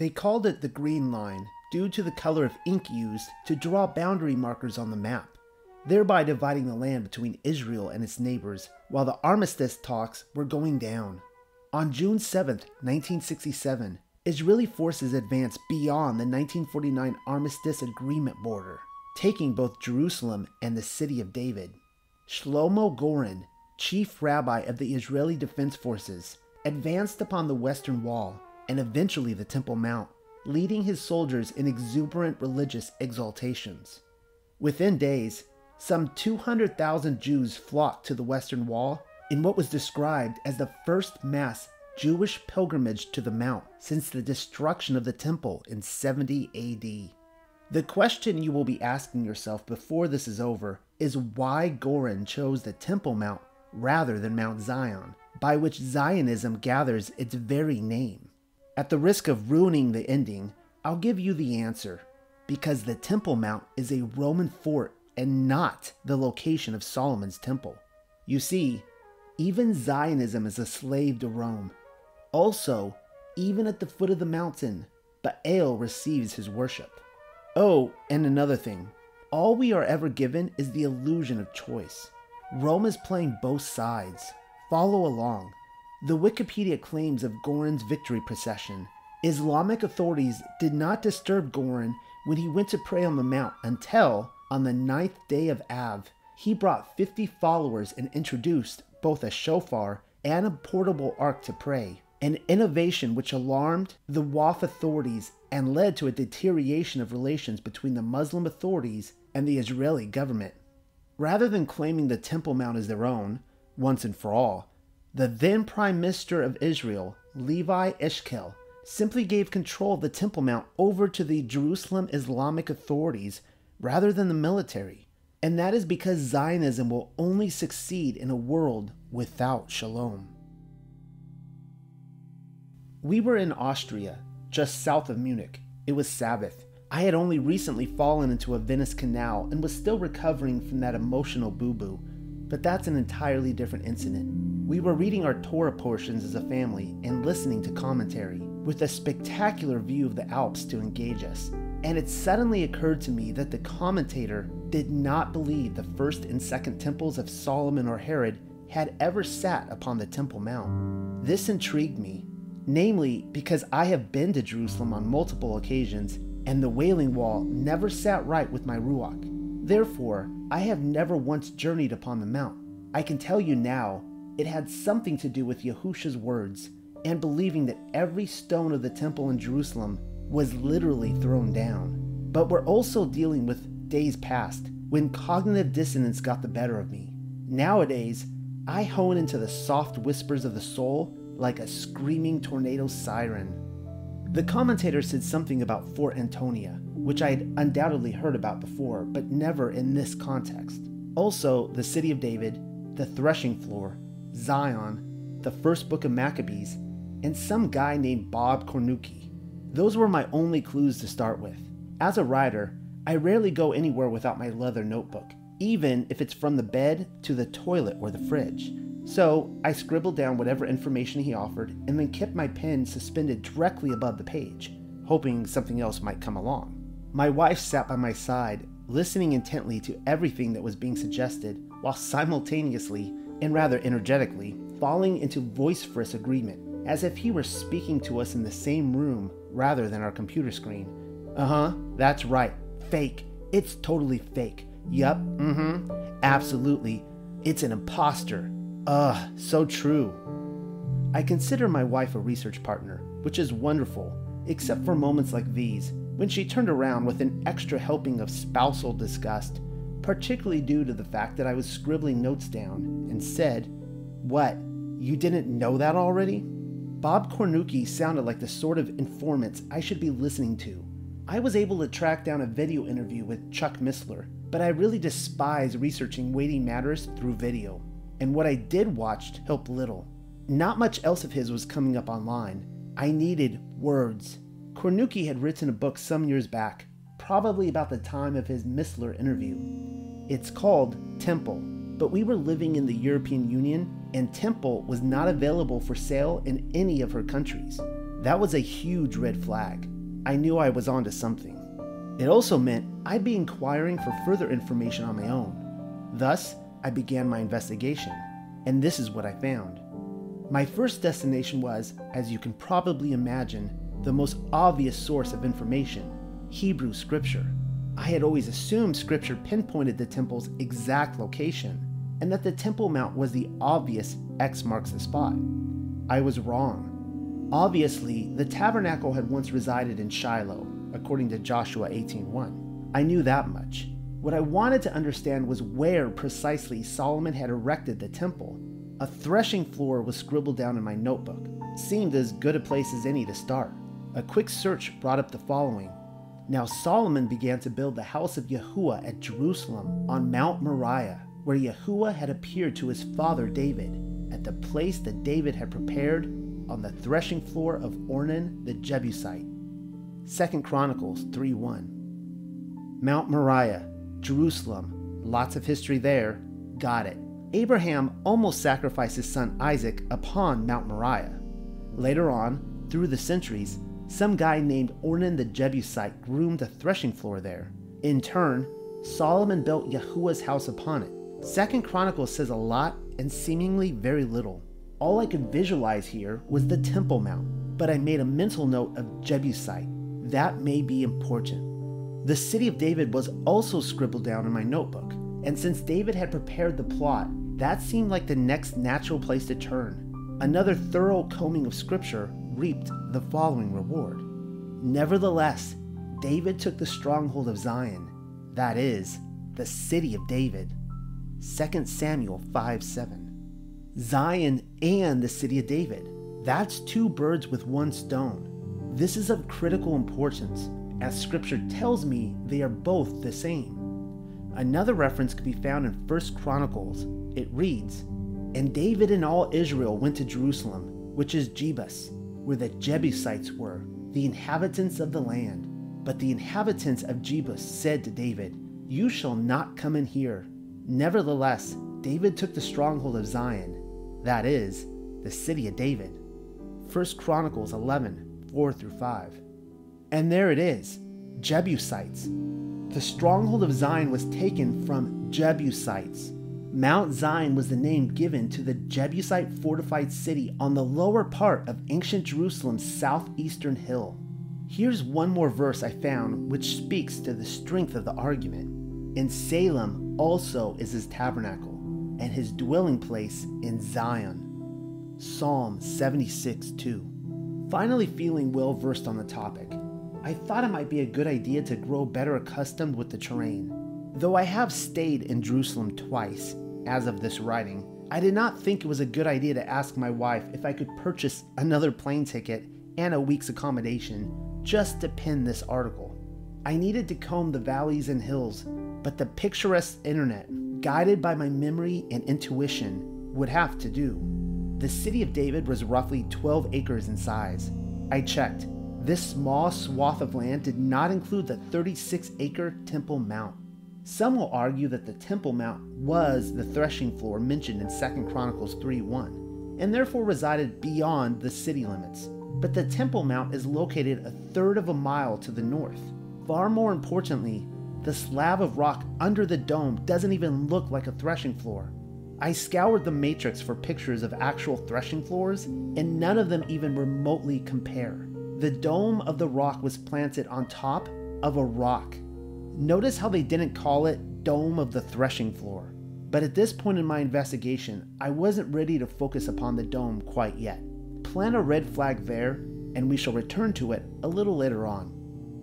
They called it the Green Line due to the color of ink used to draw boundary markers on the map, thereby dividing the land between Israel and its neighbors while the armistice talks were going down. On June 7, 1967, Israeli forces advanced beyond the 1949 Armistice Agreement border, taking both Jerusalem and the city of David. Shlomo Goren, chief rabbi of the Israeli Defense Forces, advanced upon the Western Wall and eventually the Temple Mount, leading his soldiers in exuberant religious exaltations. Within days, some 200,000 Jews flocked to the Western Wall in what was described as the first mass Jewish pilgrimage to the Mount since the destruction of the Temple in 70 AD. The question you will be asking yourself before this is over is why Goren chose the Temple Mount rather than Mount Zion, by which Zionism gathers its very name. At the risk of ruining the ending, I'll give you the answer because the Temple Mount is a Roman fort and not the location of Solomon's temple. You see, even Zionism is a slave to Rome. Also, even at the foot of the mountain, Baal receives his worship. Oh, and another thing all we are ever given is the illusion of choice. Rome is playing both sides. Follow along. The Wikipedia claims of Goren's victory procession. Islamic authorities did not disturb Goren when he went to pray on the mount until, on the ninth day of Av, he brought 50 followers and introduced both a shofar and a portable ark to pray, an innovation which alarmed the Waqf authorities and led to a deterioration of relations between the Muslim authorities and the Israeli government. Rather than claiming the Temple Mount as their own, once and for all, the then Prime Minister of Israel, Levi Eshkol, simply gave control of the Temple Mount over to the Jerusalem Islamic authorities rather than the military. And that is because Zionism will only succeed in a world without shalom. We were in Austria, just south of Munich. It was Sabbath. I had only recently fallen into a Venice canal and was still recovering from that emotional boo boo, but that's an entirely different incident. We were reading our Torah portions as a family and listening to commentary, with a spectacular view of the Alps to engage us. And it suddenly occurred to me that the commentator did not believe the first and second temples of Solomon or Herod had ever sat upon the Temple Mount. This intrigued me, namely because I have been to Jerusalem on multiple occasions, and the Wailing Wall never sat right with my Ruach. Therefore, I have never once journeyed upon the Mount. I can tell you now it had something to do with Yahusha's words and believing that every stone of the temple in Jerusalem was literally thrown down. But we're also dealing with days past when cognitive dissonance got the better of me. Nowadays, I hone into the soft whispers of the soul like a screaming tornado siren. The commentator said something about Fort Antonia, which I had undoubtedly heard about before, but never in this context. Also, the city of David, the threshing floor, Zion, the first book of Maccabees, and some guy named Bob Cornuke. Those were my only clues to start with. As a writer, I rarely go anywhere without my leather notebook, even if it's from the bed to the toilet or the fridge. So I scribbled down whatever information he offered and then kept my pen suspended directly above the page, hoping something else might come along. My wife sat by my side, listening intently to everything that was being suggested, while simultaneously and rather energetically, falling into vociferous agreement, as if he were speaking to us in the same room rather than our computer screen. Uh huh, that's right. Fake. It's totally fake. Yup, mm hmm. Absolutely. It's an impostor. Ugh, so true. I consider my wife a research partner, which is wonderful, except for moments like these, when she turned around with an extra helping of spousal disgust particularly due to the fact that I was scribbling notes down, and said, What, you didn't know that already? Bob Cornuke sounded like the sort of informant I should be listening to. I was able to track down a video interview with Chuck Missler, but I really despise researching weighty matters through video, and what I did watch helped little. Not much else of his was coming up online. I needed words. Cornuke had written a book some years back probably about the time of his Missler interview. It's called Temple, but we were living in the European Union and Temple was not available for sale in any of her countries. That was a huge red flag. I knew I was onto something. It also meant I'd be inquiring for further information on my own. Thus, I began my investigation, and this is what I found. My first destination was, as you can probably imagine, the most obvious source of information Hebrew Scripture. I had always assumed Scripture pinpointed the temple's exact location, and that the Temple Mount was the obvious X marks the spot. I was wrong. Obviously, the tabernacle had once resided in Shiloh, according to Joshua 18:1. I knew that much. What I wanted to understand was where precisely Solomon had erected the temple. A threshing floor was scribbled down in my notebook. Seemed as good a place as any to start. A quick search brought up the following. Now Solomon began to build the house of Yahuwah at Jerusalem on Mount Moriah, where Yahuwah had appeared to his father David, at the place that David had prepared on the threshing floor of Ornan the Jebusite. 2 Chronicles 3:1. Mount Moriah, Jerusalem, lots of history there. Got it. Abraham almost sacrificed his son Isaac upon Mount Moriah. Later on, through the centuries, some guy named Ornan the Jebusite groomed a threshing floor there. In turn, Solomon built Yahuwah's house upon it. Second Chronicles says a lot and seemingly very little. All I could visualize here was the Temple Mount, but I made a mental note of Jebusite that may be important. The city of David was also scribbled down in my notebook, and since David had prepared the plot, that seemed like the next natural place to turn. Another thorough combing of scripture reaped the following reward. Nevertheless, David took the stronghold of Zion, that is, the city of David. 2 Samuel 5 7. Zion and the city of David. That's two birds with one stone. This is of critical importance, as scripture tells me they are both the same. Another reference can be found in 1 Chronicles. It reads, And David and all Israel went to Jerusalem, which is Jebus, where the Jebusites were, the inhabitants of the land. But the inhabitants of Jebus said to David, You shall not come in here. Nevertheless, David took the stronghold of Zion, that is, the city of David. 1 Chronicles 11 4 through 5. And there it is Jebusites. The stronghold of Zion was taken from Jebusites. Mount Zion was the name given to the Jebusite fortified city on the lower part of ancient Jerusalem's southeastern hill. Here's one more verse I found which speaks to the strength of the argument. In Salem also is his tabernacle, and his dwelling place in Zion. Psalm 76 2. Finally, feeling well versed on the topic, I thought it might be a good idea to grow better accustomed with the terrain. Though I have stayed in Jerusalem twice, as of this writing, I did not think it was a good idea to ask my wife if I could purchase another plane ticket and a week's accommodation just to pin this article. I needed to comb the valleys and hills, but the picturesque internet, guided by my memory and intuition, would have to do. The city of David was roughly 12 acres in size. I checked. This small swath of land did not include the 36 acre Temple Mount. Some will argue that the Temple Mount was the threshing floor mentioned in 2 Chronicles 3:1 and therefore resided beyond the city limits. But the Temple Mount is located a third of a mile to the north. Far more importantly, the slab of rock under the dome doesn't even look like a threshing floor. I scoured the matrix for pictures of actual threshing floors, and none of them even remotely compare. The dome of the rock was planted on top of a rock. Notice how they didn't call it Dome of the Threshing Floor. But at this point in my investigation, I wasn't ready to focus upon the dome quite yet. Plant a red flag there, and we shall return to it a little later on.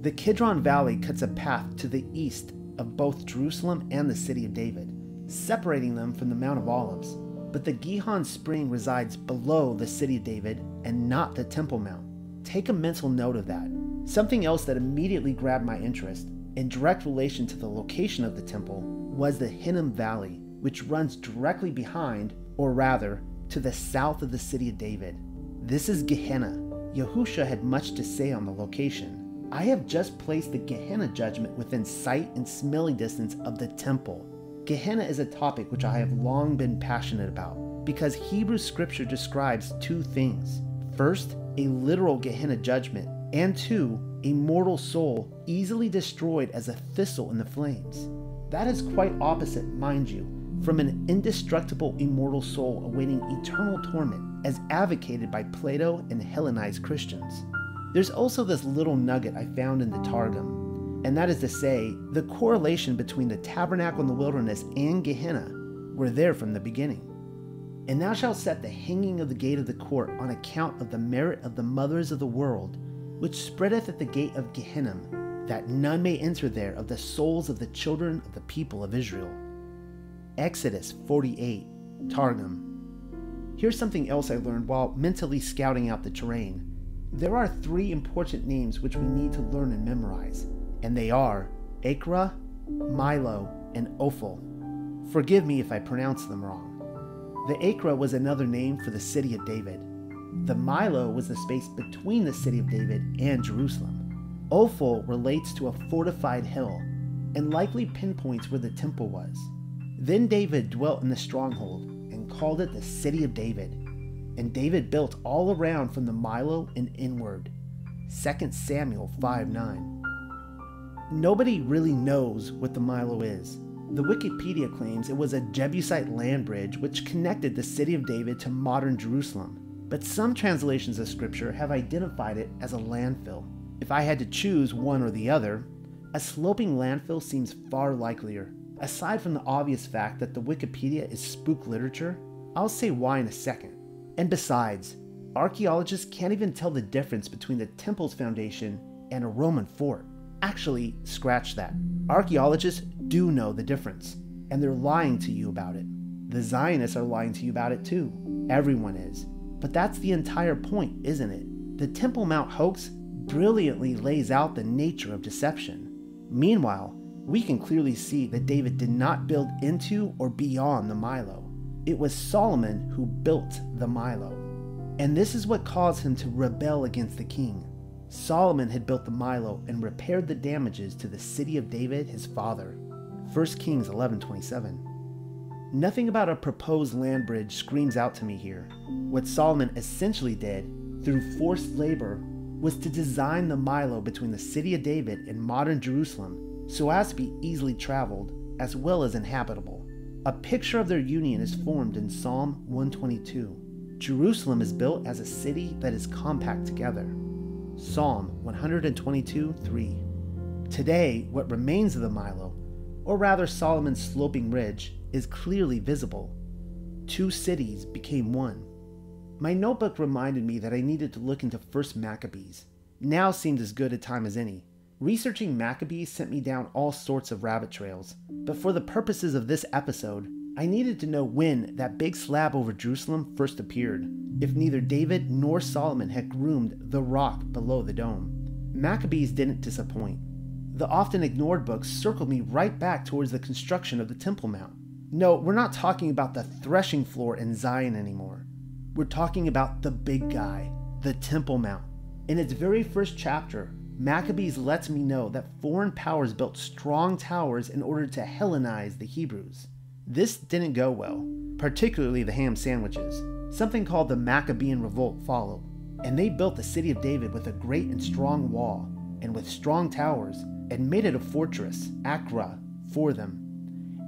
The Kidron Valley cuts a path to the east of both Jerusalem and the city of David separating them from the Mount of Olives. But the Gihon spring resides below the city of David and not the Temple Mount. Take a mental note of that. Something else that immediately grabbed my interest, in direct relation to the location of the temple, was the Hinnom Valley, which runs directly behind, or rather, to the south of the city of David. This is Gehenna. Yahusha had much to say on the location. I have just placed the Gehenna judgment within sight and smelling distance of the temple. Gehenna is a topic which I have long been passionate about because Hebrew scripture describes two things. First, a literal Gehenna judgment, and two, a mortal soul easily destroyed as a thistle in the flames. That is quite opposite, mind you, from an indestructible immortal soul awaiting eternal torment as advocated by Plato and Hellenized Christians. There's also this little nugget I found in the Targum, and that is to say, the correlation between the tabernacle in the wilderness and Gehenna were there from the beginning. And thou shalt set the hanging of the gate of the court on account of the merit of the mothers of the world, which spreadeth at the gate of Gehenna, that none may enter there of the souls of the children of the people of Israel. Exodus 48, Targum. Here's something else I learned while mentally scouting out the terrain. There are three important names which we need to learn and memorize, and they are Acra, Milo, and Ophel. Forgive me if I pronounce them wrong. The Acra was another name for the city of David. The Milo was the space between the city of David and Jerusalem. Ophel relates to a fortified hill and likely pinpoints where the temple was. Then David dwelt in the stronghold and called it the city of David. And David built all around from the Milo and inward. 2 Samuel 5 9. Nobody really knows what the Milo is. The Wikipedia claims it was a Jebusite land bridge which connected the city of David to modern Jerusalem, but some translations of scripture have identified it as a landfill. If I had to choose one or the other, a sloping landfill seems far likelier. Aside from the obvious fact that the Wikipedia is spook literature, I'll say why in a second. And besides, archaeologists can't even tell the difference between the temple's foundation and a Roman fort. Actually, scratch that. Archaeologists do know the difference, and they're lying to you about it. The Zionists are lying to you about it too. Everyone is. But that's the entire point, isn't it? The Temple Mount hoax brilliantly lays out the nature of deception. Meanwhile, we can clearly see that David did not build into or beyond the Milo. It was Solomon who built the Milo. And this is what caused him to rebel against the king. Solomon had built the Milo and repaired the damages to the city of David, his father. 1 Kings 11:27. Nothing about a proposed land bridge screams out to me here. What Solomon essentially did, through forced labor, was to design the Milo between the city of David and modern Jerusalem so as to be easily traveled as well as inhabitable. A picture of their union is formed in Psalm 122. Jerusalem is built as a city that is compact together. Psalm 122 3. Today, what remains of the Milo, or rather Solomon's sloping ridge, is clearly visible. Two cities became one. My notebook reminded me that I needed to look into 1st Maccabees. Now seemed as good a time as any. Researching Maccabees sent me down all sorts of rabbit trails, but for the purposes of this episode, I needed to know when that big slab over Jerusalem first appeared, if neither David nor Solomon had groomed the rock below the dome. Maccabees didn't disappoint. The often ignored books circled me right back towards the construction of the Temple Mount. No, we're not talking about the threshing floor in Zion anymore. We're talking about the big guy, the Temple Mount. In its very first chapter, Maccabees lets me know that foreign powers built strong towers in order to Hellenize the Hebrews. This didn't go well, particularly the ham sandwiches. Something called the Maccabean Revolt followed, and they built the city of David with a great and strong wall, and with strong towers, and made it a fortress, Acra, for them.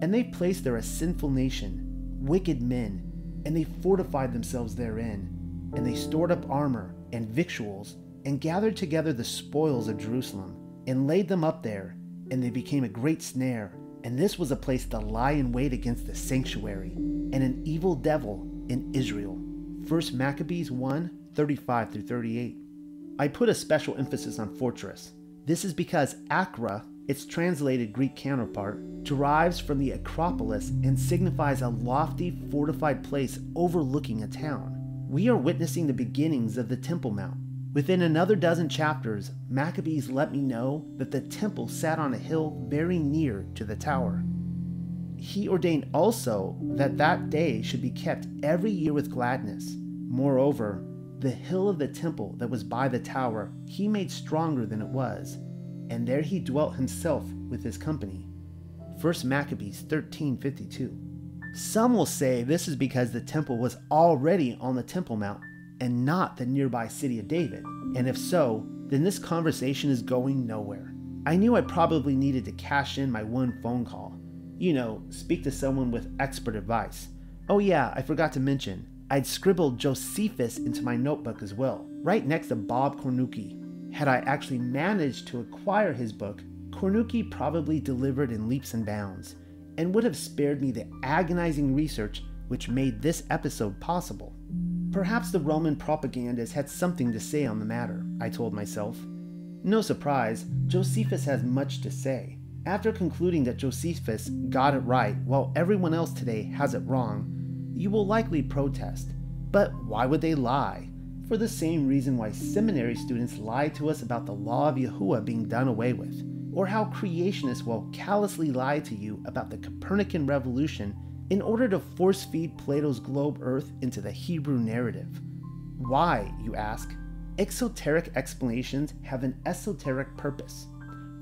And they placed there a sinful nation, wicked men, and they fortified themselves therein, and they stored up armor and victuals, and gathered together the spoils of Jerusalem, and laid them up there, and they became a great snare and this was a place to lie in wait against the sanctuary and an evil devil in Israel. 1 Maccabees 1 35 through 38. I put a special emphasis on fortress. This is because Acra, its translated Greek counterpart, derives from the Acropolis and signifies a lofty, fortified place overlooking a town. We are witnessing the beginnings of the Temple Mount, Within another dozen chapters, Maccabees let me know that the temple sat on a hill very near to the tower. He ordained also that that day should be kept every year with gladness. Moreover, the hill of the temple that was by the tower he made stronger than it was, and there he dwelt himself with his company. 1 Maccabees 13:52. Some will say this is because the temple was already on the Temple Mount and not the nearby city of David? And if so, then this conversation is going nowhere. I knew I probably needed to cash in my one phone call. You know, speak to someone with expert advice. Oh, yeah, I forgot to mention, I'd scribbled Josephus into my notebook as well, right next to Bob Cornuke. Had I actually managed to acquire his book, Cornuke probably delivered in leaps and bounds, and would have spared me the agonizing research which made this episode possible. Perhaps the Roman propagandists had something to say on the matter, I told myself. No surprise, Josephus has much to say. After concluding that Josephus got it right while everyone else today has it wrong, you will likely protest. But why would they lie? For the same reason why seminary students lie to us about the law of Yahuwah being done away with, or how creationists will callously lie to you about the Copernican revolution in order to force feed Plato's globe Earth into the Hebrew narrative. Why, you ask? Exoteric explanations have an esoteric purpose.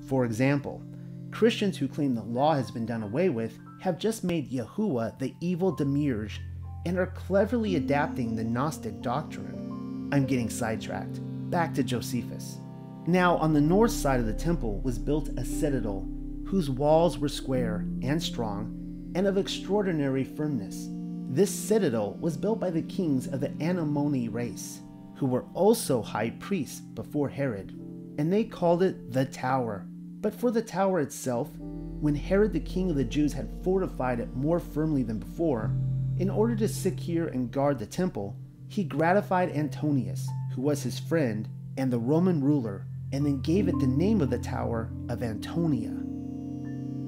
For example, Christians who claim the law has been done away with have just made Yahuwah the evil demiurge and are cleverly adapting the Gnostic doctrine. I'm getting sidetracked. Back to Josephus. Now, on the north side of the temple was built a citadel whose walls were square and strong and of extraordinary firmness. This citadel was built by the kings of the Asamonean race, who were also high priests before Herod, and they called it the Tower. But for the tower itself, when Herod the king of the Jews had fortified it more firmly than before, in order to secure and guard the temple, he gratified Antonius, who was his friend and the Roman ruler, and then gave it the name of the tower of Antonia.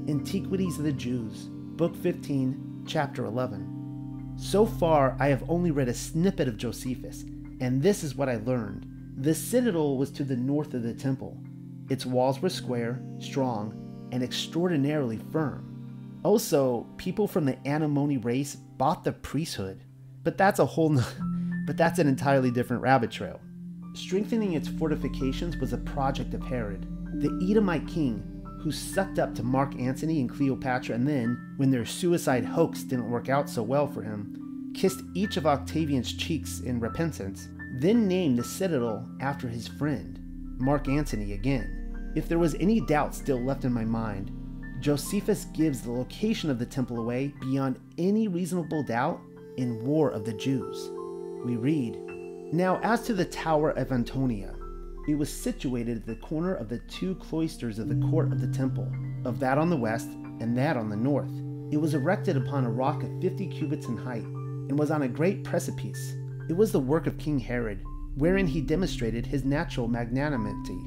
Antiquities of the Jews, Book 15, Chapter 11. So far, I have only read a snippet of Josephus, and this is what I learned. The citadel was to the north of the temple. Its walls were square, strong, and extraordinarily firm. Also, people from the Asamonean race bought the priesthood. But that's a whole but that's an entirely different rabbit trail. Strengthening its fortifications was a project of Herod. The Edomite king who sucked up to Mark Antony and Cleopatra and then, when their suicide hoax didn't work out so well for him, kissed each of Octavian's cheeks in repentance, then named the citadel after his friend, Mark Antony again. If there was any doubt still left in my mind, Josephus gives the location of the temple away beyond any reasonable doubt in War of the Jews. We read, Now as to the Tower of Antonia, it was situated at the corner of the two cloisters of the court of the temple, of that on the west and that on the north. It was erected upon a rock of fifty cubits in height, and was on a great precipice. It was the work of King Herod, wherein he demonstrated his natural magnanimity.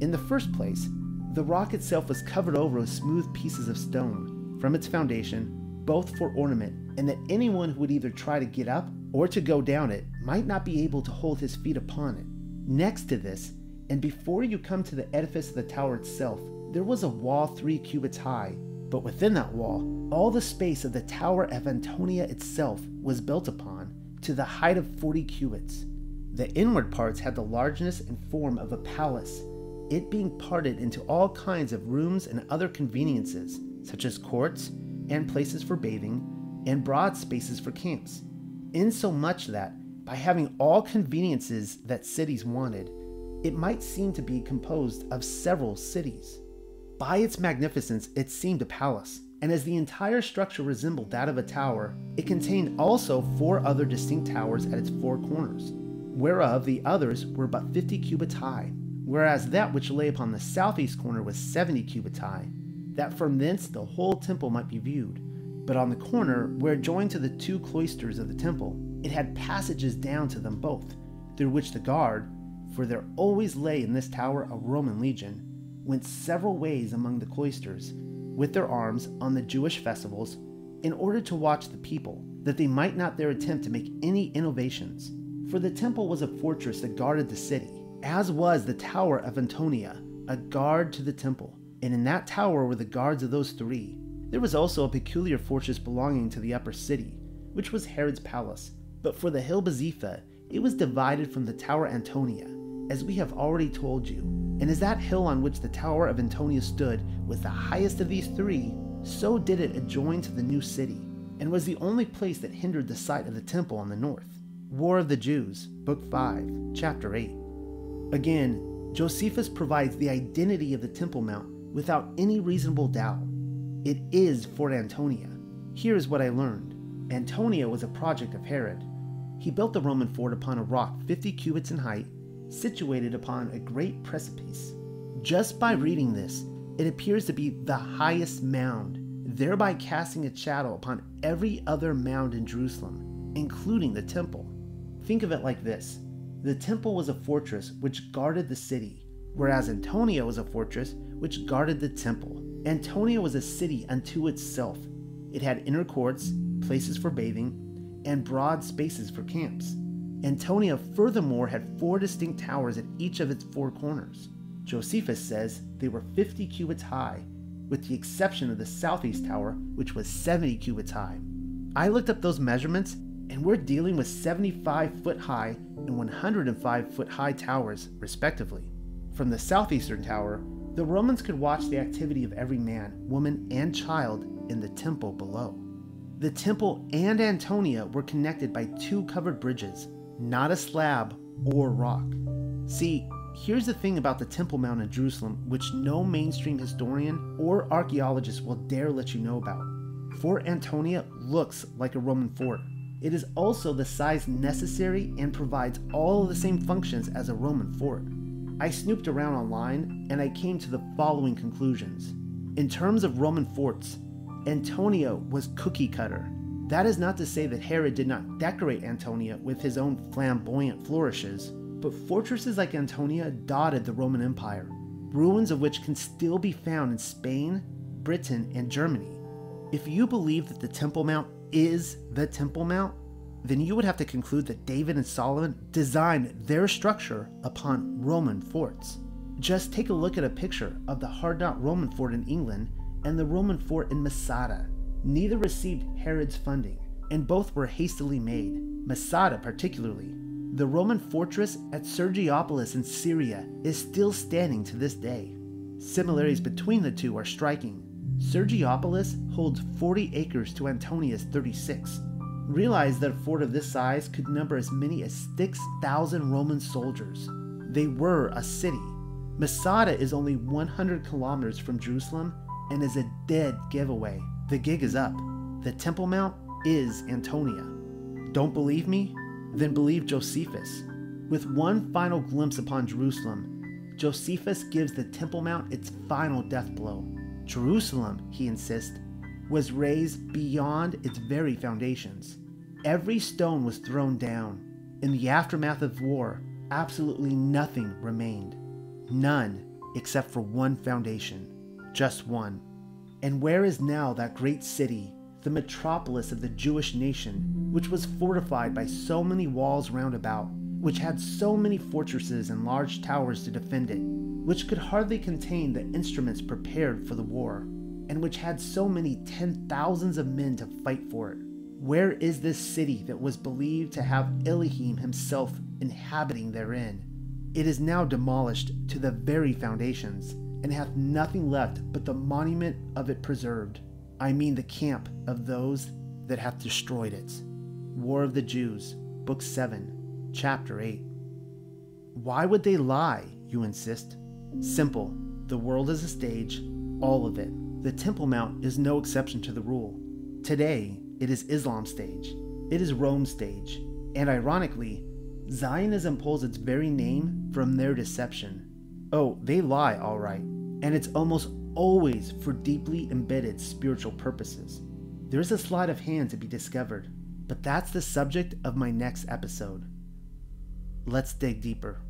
In the first place, the rock itself was covered over with smooth pieces of stone, from its foundation, both for ornament, and that anyone who would either try to get up or to go down it might not be able to hold his feet upon it. Next to this, and before you come to the edifice of the tower itself, there was a wall three cubits high. But within that wall, all the space of the tower of Antonia itself was built upon, to the height of forty cubits. The inward parts had the largeness and form of a palace, it being parted into all kinds of rooms and other conveniences, such as courts and places for bathing, and broad spaces for camps, insomuch that, by having all conveniences that cities wanted, it might seem to be composed of several cities. By its magnificence, it seemed a palace, and as the entire structure resembled that of a tower, it contained also four other distinct towers at its four corners, whereof the others were but fifty cubits high, whereas that which lay upon the southeast corner was seventy cubits high, that from thence the whole temple might be viewed. But on the corner, where joined to the two cloisters of the temple, it had passages down to them both, through which the guard, for there always lay in this tower a Roman legion, went several ways among the cloisters, with their arms on the Jewish festivals, in order to watch the people, that they might not there attempt to make any innovations. For the temple was a fortress that guarded the city, as was the tower of Antonia, a guard to the temple. And in that tower were the guards of those three. There was also a peculiar fortress belonging to the upper city, which was Herod's palace. But for the hill Bezetha, it was divided from the tower Antonia, as we have already told you. And as that hill on which the Tower of Antonia stood was the highest of these three, so did it adjoin to the new city, and was the only place that hindered the sight of the temple on the north. War of the Jews, Book 5, Chapter 8. Again, Josephus provides the identity of the Temple Mount without any reasonable doubt. It is Fort Antonia. Here is what I learned Antonia was a project of Herod. He built the Roman fort upon a rock 50 cubits in height, situated upon a great precipice. Just by reading this, it appears to be the highest mound, thereby casting a shadow upon every other mound in Jerusalem, including the temple. Think of it like this the temple was a fortress which guarded the city, whereas Antonia was a fortress which guarded the temple. Antonia was a city unto itself. It had inner courts, places for bathing, and broad spaces for camps. Antonia furthermore had four distinct towers at each of its four corners. Josephus says they were 50 cubits high, with the exception of the southeast tower, which was 70 cubits high. I looked up those measurements, and we're dealing with 75 foot high and 105 foot high towers, respectively. From the southeastern tower, the Romans could watch the activity of every man, woman, and child in the temple below. The temple and Antonia were connected by two covered bridges, not a slab or rock. See, here's the thing about the Temple Mount in Jerusalem, which no mainstream historian or archaeologist will dare let you know about. Fort Antonia looks like a Roman fort. It is also the size necessary and provides all the same functions as a Roman fort. I snooped around online and I came to the following conclusions. In terms of Roman forts, Antonia was cookie cutter. That is not to say that Herod did not decorate Antonia with his own flamboyant flourishes, but fortresses like Antonia dotted the Roman Empire, ruins of which can still be found in Spain, Britain, and Germany. If you believe that the Temple Mount is the Temple Mount, then you would have to conclude that David and Solomon designed their structure upon Roman forts. Just take a look at a picture of the Hardknott Roman fort in England and the Roman fort in Masada. Neither received Herod's funding, and both were hastily made, Masada particularly. The Roman fortress at Sergiopolis in Syria is still standing to this day. Similarities between the two are striking. Sergiopolis holds 40 acres to Antonia's 36. Realize that a fort of this size could number as many as 6,000 Roman soldiers. They were a city. Masada is only 100 kilometers from Jerusalem and is a dead giveaway. The gig is up. The Temple Mount is Antonia. Don't believe me? Then believe Josephus. With one final glimpse upon Jerusalem, Josephus gives the Temple Mount its final death blow. Jerusalem, he insists, was razed beyond its very foundations. Every stone was thrown down. In the aftermath of war, absolutely nothing remained. None except for one foundation. Just one. And where is now that great city, the metropolis of the Jewish nation, which was fortified by so many walls round about, which had so many fortresses and large towers to defend it, which could hardly contain the instruments prepared for the war? and which had so many ten thousands of men to fight for it. Where is this city that was believed to have Elohim himself inhabiting therein? It is now demolished to the very foundations, and hath nothing left but the monument of it preserved. I mean the camp of those that hath destroyed it. War of the Jews, Book 7, Chapter 8. Why would they lie, you insist? Simple. The world is a stage, all of it. The Temple Mount is no exception to the rule. Today, it is Islam's stage, it is Rome's stage, and ironically, Zionism pulls its very name from their deception. Oh, they lie, all right, and it's almost always for deeply embedded spiritual purposes. There's a sleight of hand to be discovered, but that's the subject of my next episode. Let's dig deeper.